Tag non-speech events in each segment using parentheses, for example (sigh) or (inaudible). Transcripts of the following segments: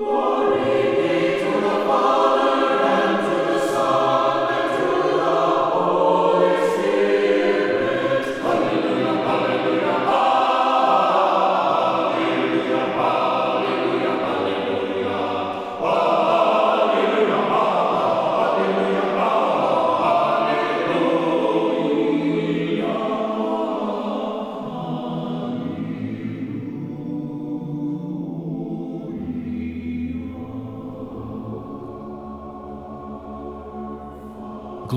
Lord.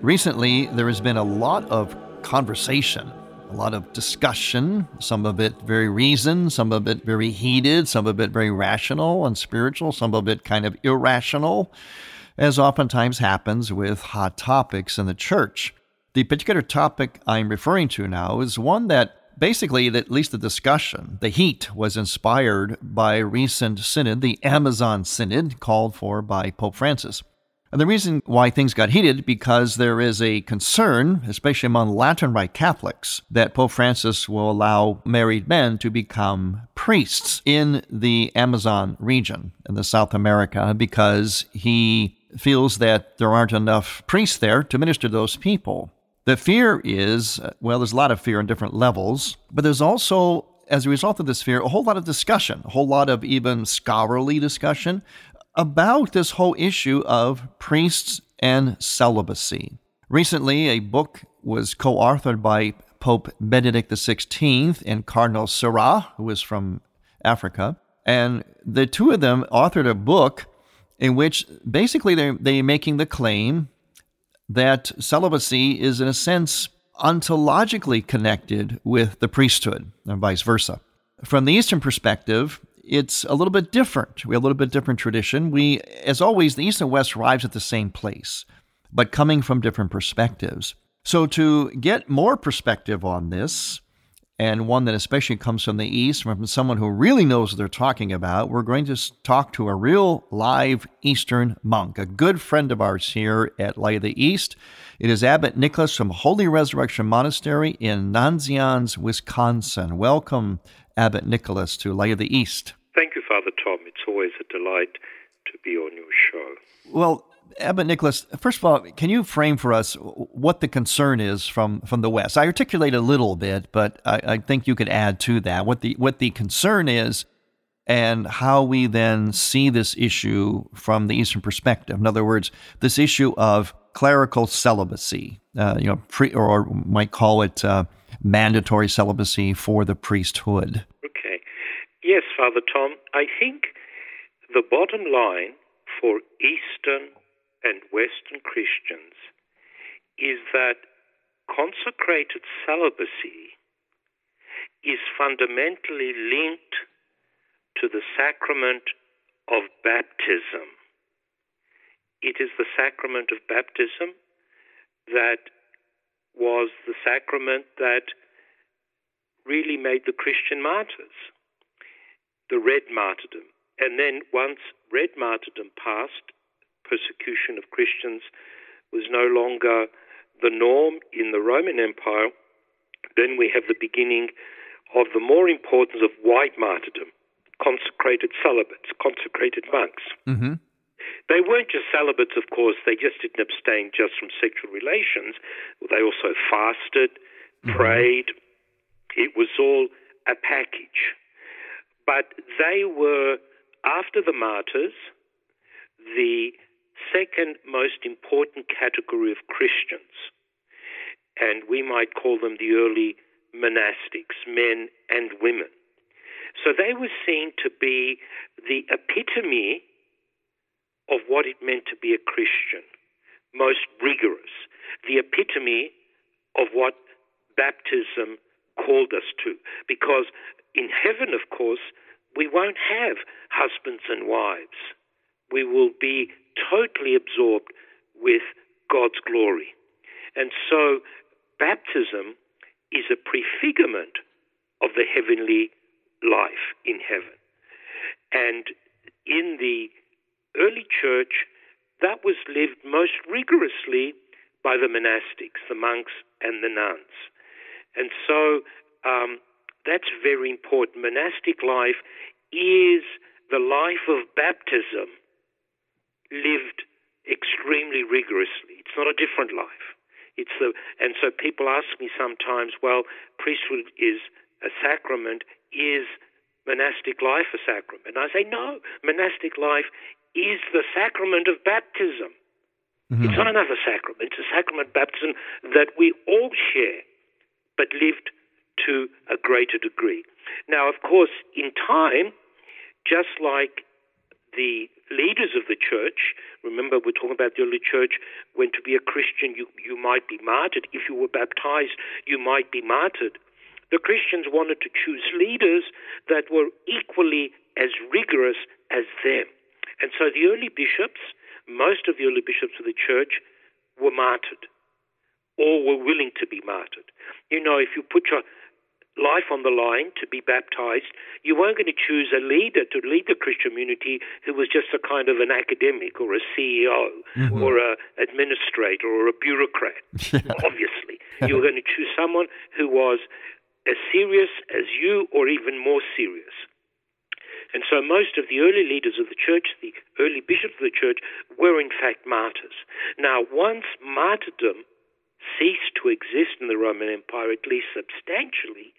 Recently, there has been a lot of conversation, a lot of discussion, some of it very reasoned, some of it very heated, some of it very rational and spiritual, some of it kind of irrational as oftentimes happens with hot topics in the church. The particular topic I'm referring to now is one that basically, at least the discussion, the heat was inspired by a recent synod, the Amazon Synod, called for by Pope Francis. And the reason why things got heated because there is a concern, especially among Latin Rite Catholics, that Pope Francis will allow married men to become priests in the Amazon region in the South America because he feels that there aren't enough priests there to minister to those people. The fear is well, there's a lot of fear on different levels, but there's also, as a result of this fear, a whole lot of discussion, a whole lot of even scholarly discussion about this whole issue of priests and celibacy. Recently, a book was co authored by Pope Benedict XVI and Cardinal Sarah, who is from Africa. And the two of them authored a book in which basically they're, they're making the claim that celibacy is, in a sense, ontologically connected with the priesthood and vice versa. From the Eastern perspective, it's a little bit different. We have a little bit different tradition. We, as always, the East and West arrives at the same place, but coming from different perspectives. So, to get more perspective on this, and one that especially comes from the East, from someone who really knows what they're talking about. We're going to talk to a real live Eastern monk, a good friend of ours here at Light of the East. It is Abbot Nicholas from Holy Resurrection Monastery in Nazianz, Wisconsin. Welcome, Abbot Nicholas, to Light of the East. Thank you, Father Tom. It's always a delight to be on your show. Well, Abbot Nicholas, first of all, can you frame for us what the concern is from, from the West? I articulate a little bit, but I, I think you could add to that what the what the concern is and how we then see this issue from the Eastern perspective. In other words, this issue of clerical celibacy, uh, you know, pre, or might call it uh, mandatory celibacy for the priesthood. Okay. Yes, Father Tom. I think the bottom line for Eastern and Western Christians is that consecrated celibacy is fundamentally linked to the sacrament of baptism. It is the sacrament of baptism that was the sacrament that really made the Christian martyrs, the red martyrdom. And then once red martyrdom passed, persecution of Christians was no longer the norm in the Roman Empire, then we have the beginning of the more importance of white martyrdom, consecrated celibates, consecrated monks. Mm-hmm. They weren't just celibates, of course, they just didn't abstain just from sexual relations. They also fasted, mm-hmm. prayed. It was all a package. But they were, after the martyrs, the second most important category of Christians. And we might call them the early monastics, men and women. So they were seen to be the epitome of what it meant to be a Christian, most rigorous, the epitome of what baptism called us to. Because in heaven, of course, we won't have husbands and wives. We will be totally absorbed with God's glory. And so baptism is a prefigurement of the heavenly life in heaven. And in the early church, that was lived most rigorously by the monastics, the monks and the nuns. And so um, that's very important. Monastic life is the life of baptism lived extremely rigorously. It's not a different life. It's the, and so people ask me sometimes, well, priesthood is a sacrament. Is monastic life a sacrament? And I say, no, monastic life is the sacrament of baptism. Mm-hmm. It's not another sacrament. It's a sacrament baptism that we all share, but lived to a greater degree. Now, of course, in time, just like the leaders of the church, remember we're talking about the early church, when to be a Christian you, you might be martyred. If you were baptized, you might be martyred. The Christians wanted to choose leaders that were equally as rigorous as them. And so the early bishops, most of the early bishops of the church, were martyred or were willing to be martyred. You know, if you put your life on the line to be baptized, you weren't going to choose a leader to lead the Christian community who was just a kind of an academic or a CEO mm-hmm. or an administrator or a bureaucrat. (laughs) Obviously, you were going to choose someone who was as serious as you or even more serious. And so most of the early leaders of the church, the early bishops of the church, were in fact martyrs. Now, once martyrdom ceased to exist in the Roman Empire, at least substantially,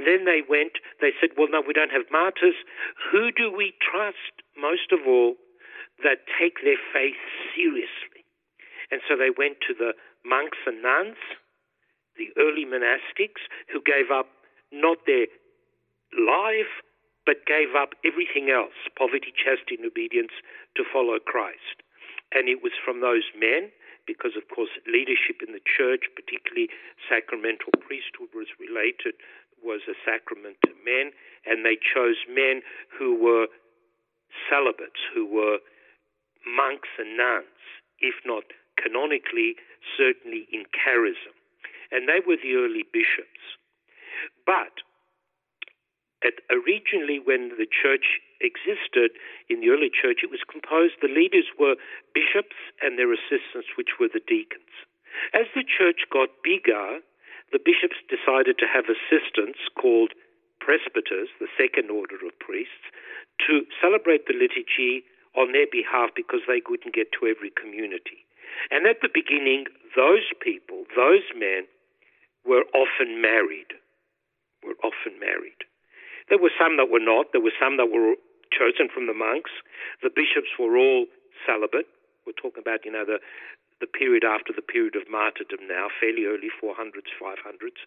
then they went, they said, well, no, we don't have martyrs. Who do we trust most of all that take their faith seriously? And so they went to the monks and nuns, the early monastics, who gave up not their life, but gave up everything else poverty, chastity, and obedience to follow Christ. And it was from those men because, of course, leadership in the church, particularly sacramental priesthood, was related was a sacrament to men, and they chose men who were celibates, who were monks and nuns, if not canonically, certainly in charism. And they were the early bishops. But originally, when the church existed in the early church, it was composed, the leaders were bishops and their assistants, which were the deacons. As the church got bigger, the bishops decided to have assistants called presbyters, the second order of priests, to celebrate the liturgy on their behalf because they couldn't get to every community. And at the beginning, those people, those men, were often married. Were often married. There were some that were not. There were some that were chosen from the monks. The bishops were all celibate. We're talking about, you know, the the period after the period of martyrdom now, fairly early 400s, 500s.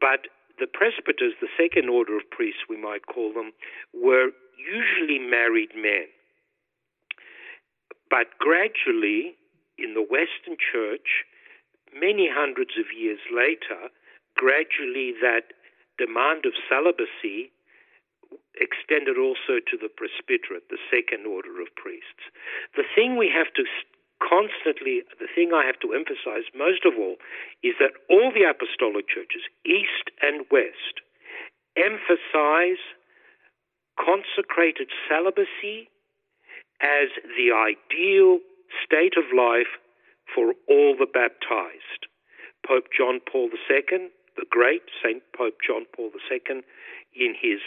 But the presbyters, the second order of priests, we might call them, were usually married men. But gradually, in the Western Church, many hundreds of years later, gradually that demand of celibacy extended also to the presbyterate, the second order of priests. The thing we have to constantly, the thing I have to emphasize most of all is that all the apostolic churches, East and West, emphasize consecrated celibacy as the ideal state of life for all the baptized. Pope John Paul II, the great Saint Pope John Paul II, in his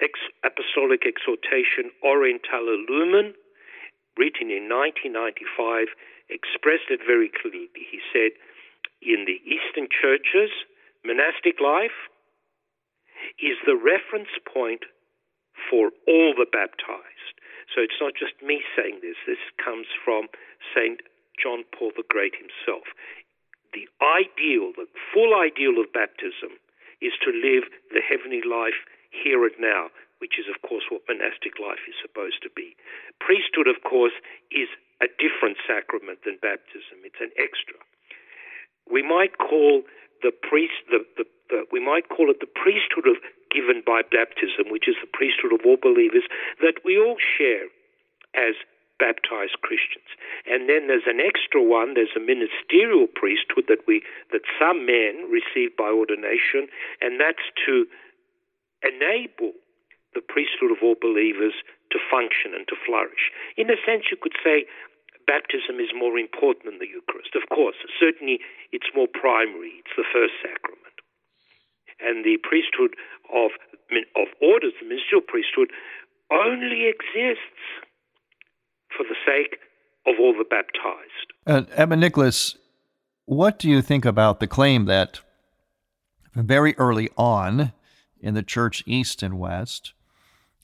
ex- apostolic exhortation Orientale Lumen, written in 1995, expressed it very clearly. He said, in the Eastern churches, monastic life is the reference point for all the baptized. So it's not just me saying this, this comes from St. John Paul the Great himself. The ideal, the full ideal of baptism is to live the heavenly life here and now, which is, of course, what monastic life is supposed to be. Priesthood, of course, is a different sacrament than baptism, it's an extra. We might call the priest the, the, the we might call it the priesthood of given by baptism, which is the priesthood of all believers that we all share as baptized Christians. And then there's an extra one, there's a ministerial priesthood that we that some men receive by ordination, and that's to enable the priesthood of all believers to function and to flourish. In a sense you could say baptism is more important than the Eucharist. Of course, certainly it's more primary, it's the first sacrament. And the priesthood of of orders, the ministerial priesthood, only exists for the sake of all the baptized. Uh, Abbot Nicholas, what do you think about the claim that very early on in the church, east and west,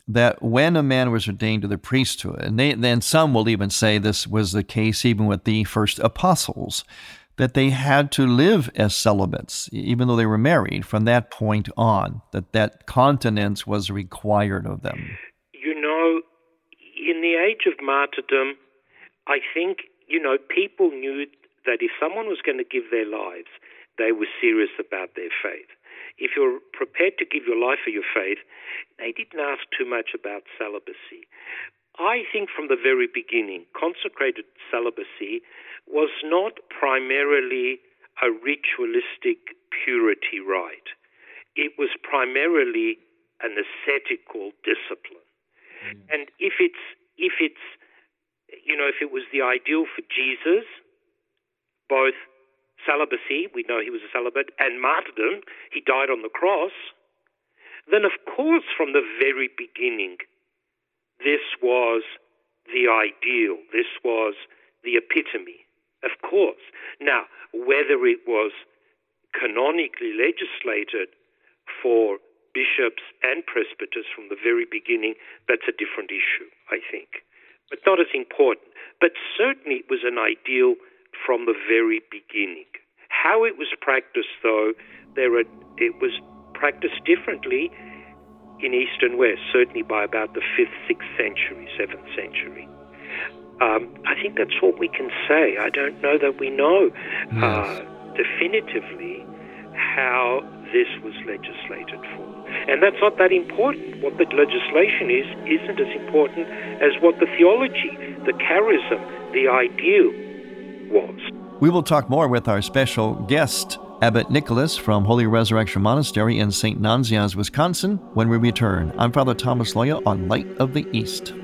that when a man was ordained to the priesthood, and they, then some will even say this was the case even with the first apostles, that they had to live as celibates, even though they were married from that point on, that that continence was required of them? In the age of martyrdom, I think, you know, people knew that if someone was going to give their lives, they were serious about their faith. If you're prepared to give your life for your faith, they didn't ask too much about celibacy. I think from the very beginning, consecrated celibacy was not primarily a ritualistic purity rite. It was primarily an ascetical discipline. Mm. And if it's if it's you know if it was the ideal for Jesus, both celibacy, we know he was a celibate, and martyrdom, he died on the cross, then of course from the very beginning, this was the ideal, this was the epitome, of course. Now, whether it was canonically legislated for bishops and presbyters from the very beginning, that's a different issue, I think. But not as important. But certainly it was an ideal from the very beginning. How it was practiced, though, there are, it was practiced differently in East and West, certainly by about the 5th, 6th century, 7th century. Um, I think that's what we can say. I don't know that we know yes. uh, definitively how this was legislated for. And that's not that important. What the legislation is isn't as important as what the theology, the charism, the ideal was. We will talk more with our special guest, Abbot Nicholas from Holy Resurrection Monastery in St. Nazianz, Wisconsin, when we return. I'm Father Thomas Loya on Light of the East.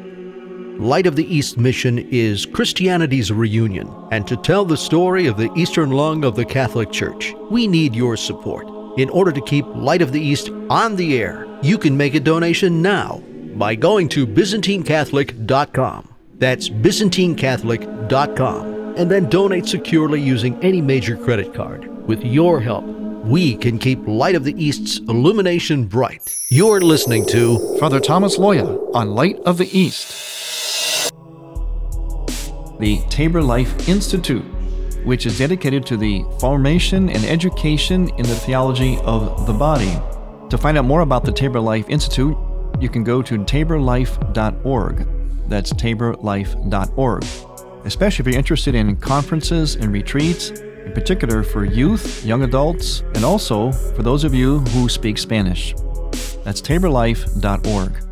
Light of the East mission is Christianity's reunion, and to tell the story of the Eastern lung of the Catholic Church, we need your support. In order to keep Light of the East on the air, you can make a donation now by going to ByzantineCatholic.com. That's ByzantineCatholic.com and then donate securely using any major credit card. With your help, we can keep Light of the East's illumination bright. You're listening to Father Thomas Loya on Light of the East. The Tabor Life Institute, which is dedicated to the formation and education in the theology of the body. To find out more about the Tabor Life Institute, you can go to taborlife.org. That's taborlife.org especially if you're interested in conferences and retreats, in particular for youth, young adults, and also for those of you who speak Spanish. That's taborlife.org.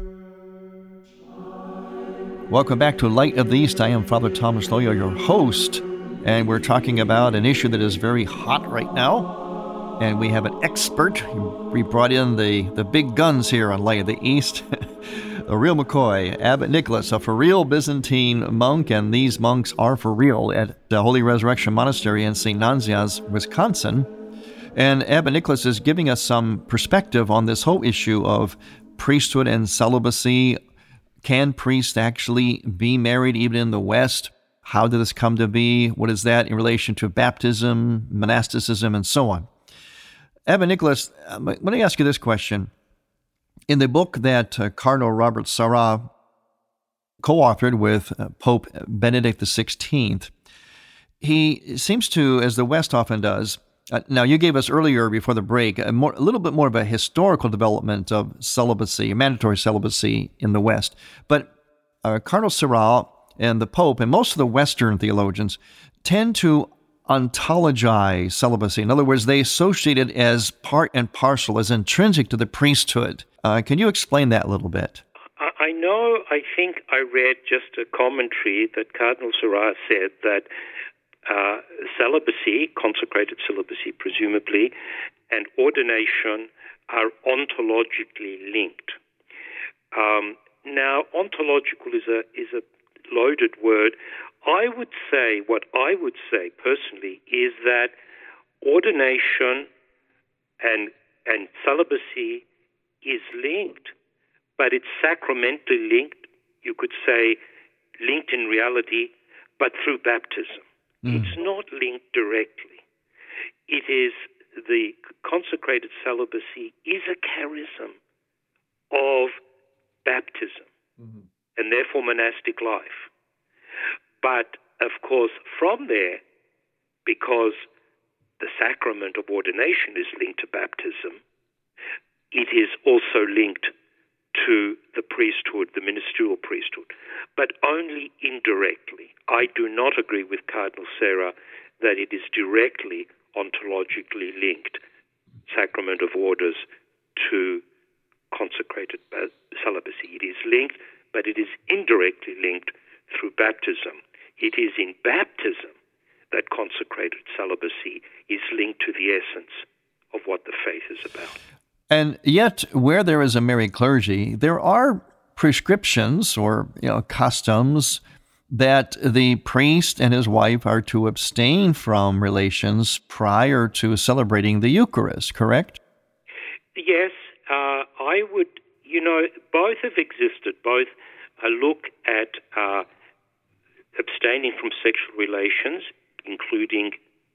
Welcome back to Light of the East. I am Father Thomas Loya, your host, and we're talking about an issue that is very hot right now. And we have an expert. We brought in the, the big guns here on Light of the East. (laughs) the real McCoy, Abbot Nicholas, a for real Byzantine monk, and these monks are for real at the Holy Resurrection Monastery in St. Nazianz, Wisconsin. And Abbot Nicholas is giving us some perspective on this whole issue of priesthood and celibacy. Can priests actually be married even in the West? How did this come to be? What is that in relation to baptism, monasticism, and so on? Abbot Nicholas, uh, let me ask you this question. In the book that uh, Cardinal Robert Sarah co authored with uh, Pope Benedict XVI, he seems to, as the West often does, uh, now, you gave us earlier before the break a, more, a, little bit more of a historical development of celibacy, mandatory celibacy in the West. But uh, Cardinal Sarah and the Pope and most of the Western theologians tend to ontologize celibacy. In other words, they associate it as part and parcel, as intrinsic to the priesthood. Uh, can you explain that a little bit? I know, I think I read just a commentary that Cardinal Sarah said that uh, celibacy, consecrated celibacy presumably, and ordination are ontologically linked. Um, now, ontological is a is a loaded word. I would say what I would say personally is that ordination and and celibacy is linked, but it's sacramentally linked. You could say linked in reality, but through baptism. Mm. It's not linked directly. It is the consecrated celibacy is a charism of baptism mm-hmm. And therefore monastic life. But of course, from there, because the sacrament of ordination is linked to baptism, it is also linked to the priesthood, the ministerial priesthood, but only indirectly. I do not agree with Cardinal Sarah that it is directly ontologically linked, sacrament of orders, to consecrated uh, celibacy. It is linked, but it is indirectly linked through baptism. It is in baptism that consecrated celibacy is linked to the essence of what the faith is about. And yet, where there is a married clergy, there are prescriptions or you know, customs that the priest and his wife are to abstain from relations prior to celebrating the Eucharist, correct? Yes, uh, I would, you know, both have existed. Both a look at uh, abstaining from sexual relations, including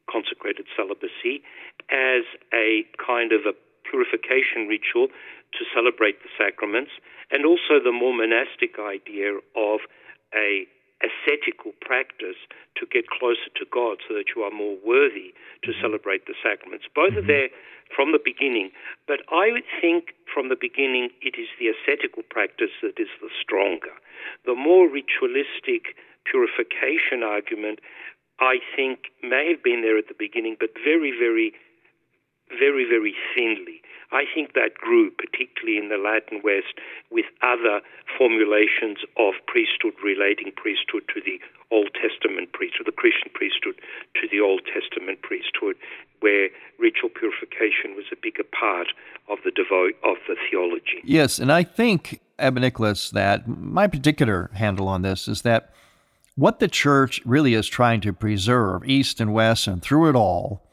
consecrated celibacy, as a kind of a purification ritual to celebrate the sacraments, and also the more monastic idea of a ascetical practice to get closer to God so that you are more worthy to mm-hmm. celebrate the sacraments. Both are mm-hmm. there from the beginning, but I would think from the beginning it is the ascetical practice that is the stronger. The more ritualistic purification argument, I think, may have been there at the beginning, but very, very very, very thinly. I think that grew, particularly in the Latin West, with other formulations of priesthood relating priesthood to the Old Testament priesthood, the Christian priesthood to the Old Testament priesthood, where ritual purification was a bigger part of the of the theology. Yes, and I think, Abbot Nicholas, that my particular handle on this is that what the church really is trying to preserve, East and West, and through it all,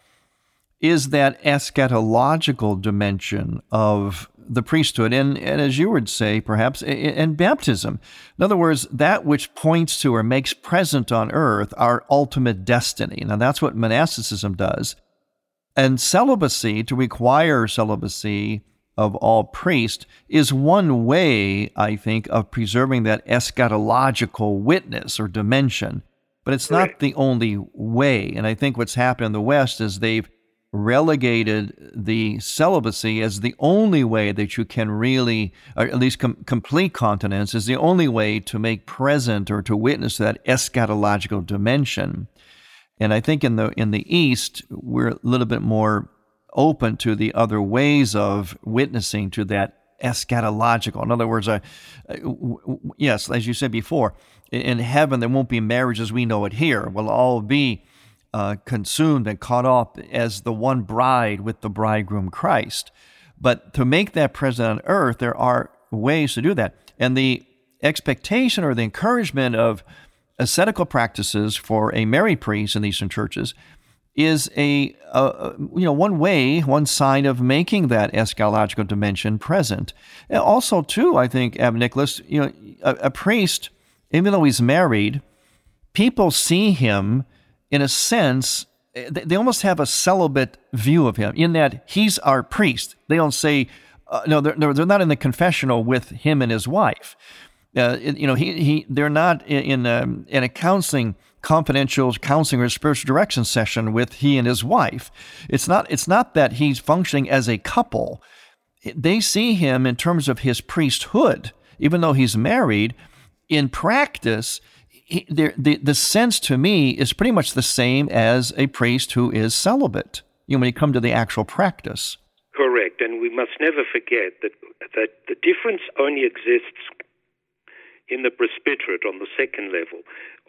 is that eschatological dimension of the priesthood, and, and as you would say, perhaps, and baptism. In other words, that which points to or makes present on earth our ultimate destiny. Now, that's what monasticism does. And celibacy, to require celibacy of all priests, is one way, I think, of preserving that eschatological witness or dimension. But it's not the only way. And I think what's happened in the West is they've relegated the celibacy as the only way that you can really, or at least com- complete continence, is the only way to make present or to witness that eschatological dimension. And I think in the in the East, we're a little bit more open to the other ways of witnessing to that eschatological. In other words, uh, yes, as you said before, in heaven there won't be marriage as we know it here. We'll all be uh, consumed and caught up as the one bride with the bridegroom Christ. But to make that present on earth, there are ways to do that. And the expectation or the encouragement of ascetical practices for a married priest in Eastern churches is a, a, you know one way, one sign of making that eschatological dimension present. And also, too, I think, Ab Nicholas, you know, a, a priest, even though he's married, people see him in a sense they almost have a celibate view of him in that he's our priest. They don't say, uh, no, they're, they're not in the confessional with him and his wife. Uh, you know, he, he, they're not in, in, um, in a counseling, confidential counseling or spiritual direction session with he and his wife. It's not, it's not that he's functioning as a couple. They see him in terms of his priesthood, even though he's married. In practice, the, the, the sense to me is pretty much the same as a priest who is celibate, you know, when you come to the actual practice. Correct. And we must never forget that, that the difference only exists in the presbyterate on the second level.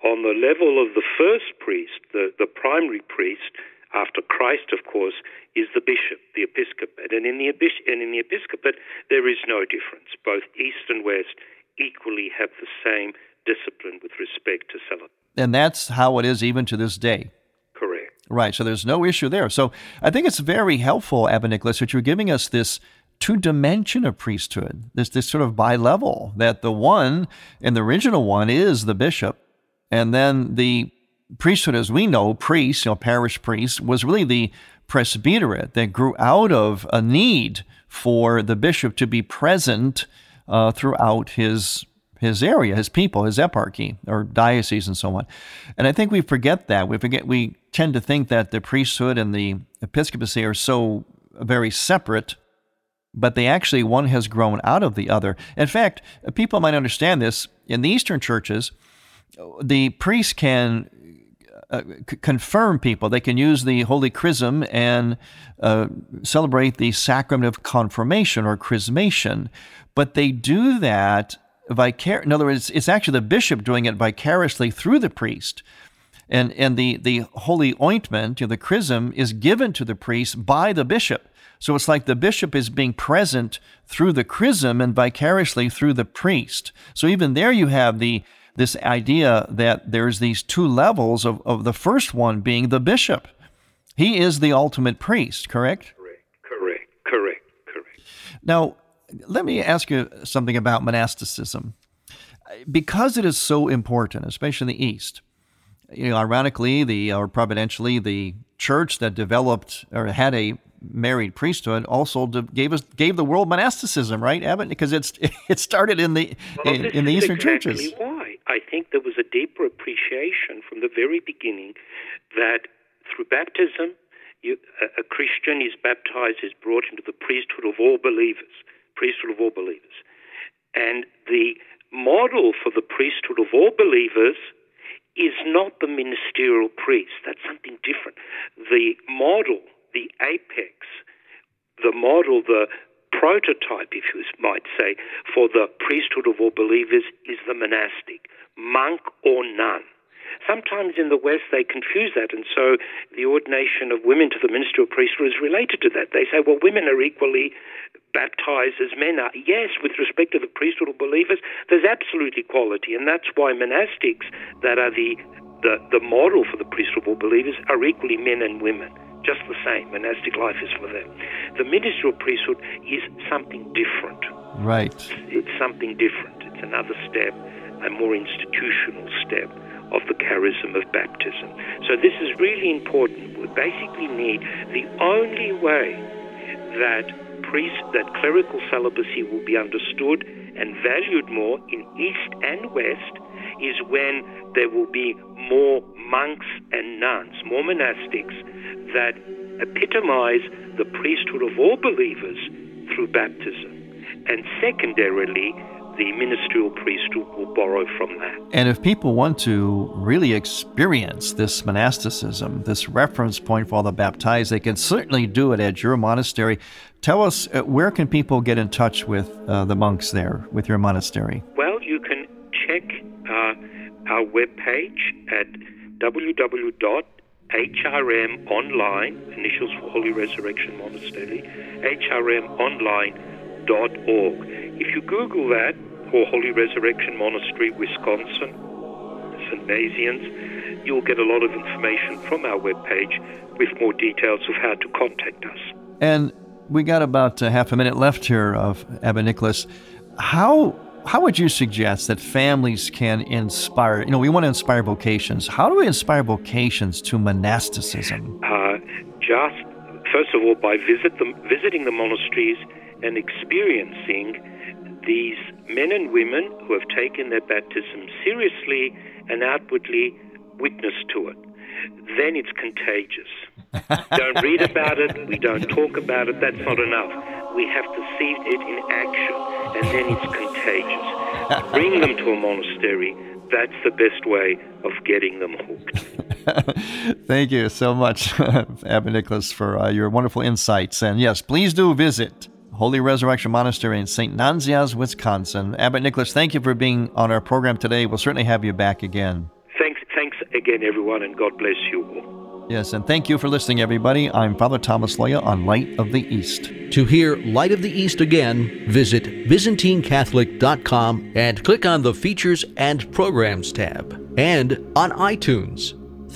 On the level of the first priest, the, the primary priest, after Christ, of course, is the bishop, the episcopate. And in the, and in the episcopate, there is no difference. Both East and West equally have the same discipline with respect to celibacy. And that's how it is even to this day. Correct. Right. So there's no issue there. So I think it's very helpful, Abbot Nicholas, that you're giving us this two dimension of priesthood, this this sort of bi level that the one and the original one is the bishop, and then the priesthood as we know, priest, you know, parish priest, was really the presbyterate that grew out of a need for the bishop to be present uh, throughout his his area, his people, his eparchy or diocese, and so on. And I think we forget that. We forget. We tend to think that the priesthood and the episcopacy are so very separate, but they actually one has grown out of the other. In fact, people might understand this in the Eastern churches. The priest can uh, c- confirm people. They can use the Holy Chrism and uh, celebrate the sacrament of confirmation or chrismation, but they do that vicar. In other words, it's actually the bishop doing it vicariously through the priest. And, and the, the holy ointment, you know, the chrism, is given to the priest by the bishop. So it's like the bishop is being present through the chrism and vicariously through the priest. So even there you have the this idea that there's these two levels of, of the first one being the bishop. He is the ultimate priest, correct? Correct, correct, correct, correct. Now, let me ask you something about monasticism. Because it is so important, especially in the East, you know, ironically, the or providentially, the church that developed or had a married priesthood also gave us gave the world monasticism, right, Abbot? Because it's (laughs) it started in the well, in, in, the Eastern exactly churches. Why? I think there was a deeper appreciation from the very beginning that through baptism, you, a, a Christian is baptized, is brought into the priesthood of all believers priesthood of all believers. And the model for the priesthood of all believers is not the ministerial priest. That's something different. The model, the apex, the model, the prototype, if you might say, for the priesthood of all believers is the monastic, monk or nun. Sometimes in the West they confuse that, and so the ordination of women to the ministry ministerial priesthood is related to that. They say, well, women are equally baptized as men are. Yes, with respect to the priesthood of believers, there's absolute equality, and that's why monastics that are the the, the model for the priesthood of believers are equally men and women, just the same. Monastic life is for them. The ministerial priesthood is something different. Right. It's something different. It's another step, a more institutional step of the charism of baptism. So this is really important. We basically need the only way that priest that clerical celibacy will be understood and valued more in East and West is when there will be more monks and nuns, more monastics that epitomize the priesthood of all believers through baptism. And secondarily, the ministerial priesthood will borrow from that. And if people want to really experience this monasticism, this reference point for all the baptized, they can certainly do it at your monastery. Tell us, uh, where can people get in touch with uh, the monks there, with your monastery? Well, you can check uh, our webpage at www.hrmonline, initials for Holy Resurrection Monastery, hrmonline.org. If you Google that, Holy Resurrection Monastery, Wisconsin, St. Nazianz, you'll get a lot of information from our webpage with more details of how to contact us. And we got about uh, half a minute left here of Abba Nicholas. How how would you suggest that families can inspire? You know, we want to inspire vocations. How do we inspire vocations to monasticism? Uh, just first of all by visit the, visiting the monasteries and experiencing these men and women who have taken their baptism seriously and outwardly witness to it. Then it's contagious. don't read about it, we don't talk about it, that's not enough. We have to see it in action, and then it's contagious. Bring them to a monastery, that's the best way of getting them hooked. (laughs) Thank you so much, (laughs) Abbot Nicholas, for uh, your wonderful insights. And yes, please do visit Holy Resurrection Monastery in St. Nazianz, Wisconsin. Abbot Nicholas, thank you for being on our program today. We'll certainly have you back again. Thanks, thanks again, everyone, and God bless you all. Yes, and thank you for listening, everybody. I'm Father Thomas Loya on Light of the East. To hear Light of the East again, visit ByzantineCatholic.com and click on the Features and Programs tab. And on iTunes.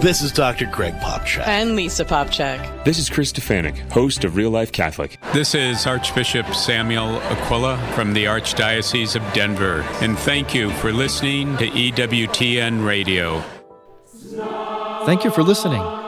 This is Dr. Greg Popcak. And Lisa Popcak. This is Chris Stefanick, host of Real Life Catholic. This is Archbishop Samuel Aquila from the Archdiocese of Denver. And thank you for listening to EWTN Radio. Thank you for listening.